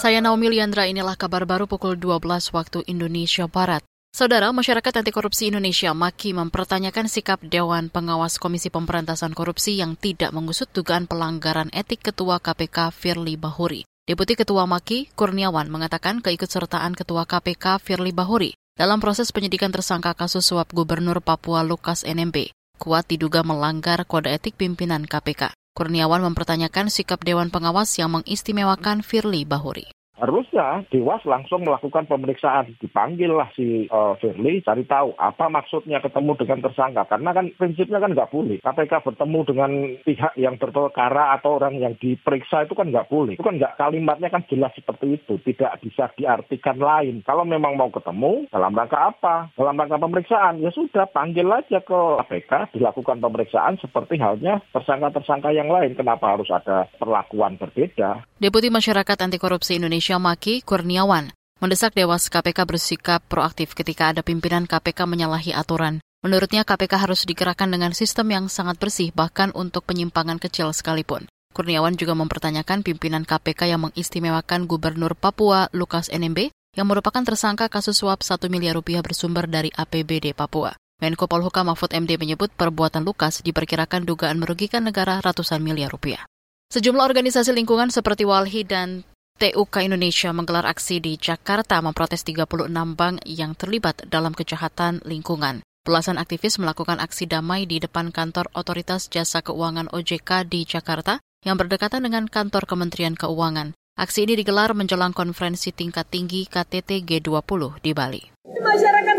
Saya Naomi Liandra, inilah kabar baru pukul 12 waktu Indonesia Barat. Saudara, Masyarakat Anti Korupsi Indonesia maki mempertanyakan sikap Dewan Pengawas Komisi Pemberantasan Korupsi yang tidak mengusut dugaan pelanggaran etik Ketua KPK Firly Bahuri. Deputi Ketua Maki, Kurniawan, mengatakan keikutsertaan Ketua KPK Firly Bahuri dalam proses penyidikan tersangka kasus suap Gubernur Papua Lukas NMB kuat diduga melanggar kode etik pimpinan KPK. Kurniawan mempertanyakan sikap Dewan Pengawas yang mengistimewakan Firly Bahuri harusnya Dewas langsung melakukan pemeriksaan. Dipanggil lah si uh, Firly, cari tahu apa maksudnya ketemu dengan tersangka. Karena kan prinsipnya kan nggak boleh. KPK bertemu dengan pihak yang berperkara atau orang yang diperiksa itu kan nggak boleh. Itu kan nggak kalimatnya kan jelas seperti itu. Tidak bisa diartikan lain. Kalau memang mau ketemu, dalam rangka apa? Dalam rangka pemeriksaan, ya sudah panggil aja ke KPK, dilakukan pemeriksaan seperti halnya tersangka-tersangka yang lain. Kenapa harus ada perlakuan berbeda? Deputi Masyarakat Anti Korupsi Indonesia Maki Kurniawan mendesak Dewas KPK bersikap proaktif ketika ada pimpinan KPK menyalahi aturan. Menurutnya KPK harus digerakkan dengan sistem yang sangat bersih bahkan untuk penyimpangan kecil sekalipun. Kurniawan juga mempertanyakan pimpinan KPK yang mengistimewakan Gubernur Papua Lukas NMB yang merupakan tersangka kasus suap 1 miliar rupiah bersumber dari APBD Papua. Menko Polhukam Mahfud MD menyebut perbuatan Lukas diperkirakan dugaan merugikan negara ratusan miliar rupiah. Sejumlah organisasi lingkungan seperti Walhi dan TUK Indonesia menggelar aksi di Jakarta memprotes 36 bank yang terlibat dalam kejahatan lingkungan. Belasan aktivis melakukan aksi damai di depan kantor Otoritas Jasa Keuangan OJK di Jakarta yang berdekatan dengan kantor Kementerian Keuangan. Aksi ini digelar menjelang konferensi tingkat tinggi KTT G20 di Bali. Masyarakat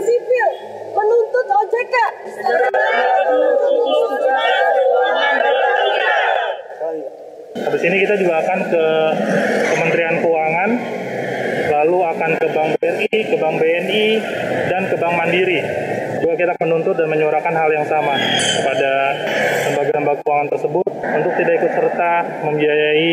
Habis ini kita juga akan ke Kementerian Keuangan, lalu akan ke Bank BRI, ke Bank BNI, dan ke Bank Mandiri. Juga kita menuntut dan menyuarakan hal yang sama kepada lembaga-lembaga keuangan tersebut untuk tidak ikut serta membiayai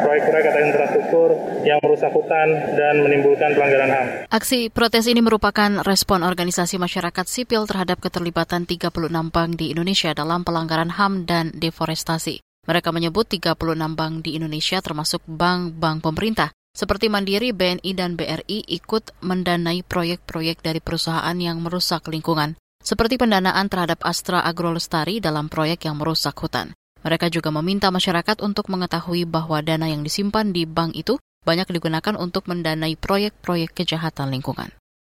proyek-proyek atau infrastruktur yang merusak hutan dan menimbulkan pelanggaran HAM. Aksi protes ini merupakan respon organisasi masyarakat sipil terhadap keterlibatan 36 bank di Indonesia dalam pelanggaran HAM dan deforestasi. Mereka menyebut 36 bank di Indonesia termasuk bank-bank pemerintah seperti Mandiri, BNI, dan BRI ikut mendanai proyek-proyek dari perusahaan yang merusak lingkungan, seperti pendanaan terhadap Astra Agrolestari dalam proyek yang merusak hutan. Mereka juga meminta masyarakat untuk mengetahui bahwa dana yang disimpan di bank itu banyak digunakan untuk mendanai proyek-proyek kejahatan lingkungan.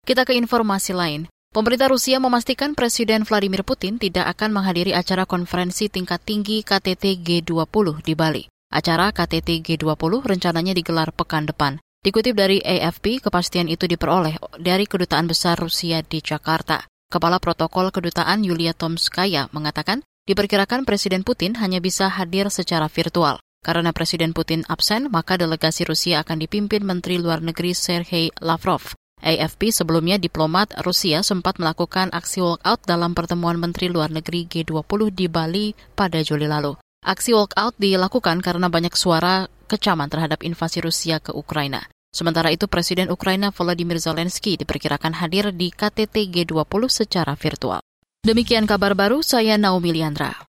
Kita ke informasi lain. Pemerintah Rusia memastikan Presiden Vladimir Putin tidak akan menghadiri acara konferensi tingkat tinggi KTT G20 di Bali. Acara KTT G20 rencananya digelar pekan depan. Dikutip dari AFP, kepastian itu diperoleh dari Kedutaan Besar Rusia di Jakarta. Kepala Protokol Kedutaan Yulia Tomskaya mengatakan, diperkirakan Presiden Putin hanya bisa hadir secara virtual. Karena Presiden Putin absen, maka delegasi Rusia akan dipimpin Menteri Luar Negeri Sergei Lavrov. AFP sebelumnya diplomat Rusia sempat melakukan aksi walkout dalam pertemuan Menteri Luar Negeri G20 di Bali pada Juli lalu. Aksi walkout dilakukan karena banyak suara kecaman terhadap invasi Rusia ke Ukraina. Sementara itu Presiden Ukraina Volodymyr Zelensky diperkirakan hadir di KTT G20 secara virtual. Demikian kabar baru, saya Naomi Liandra.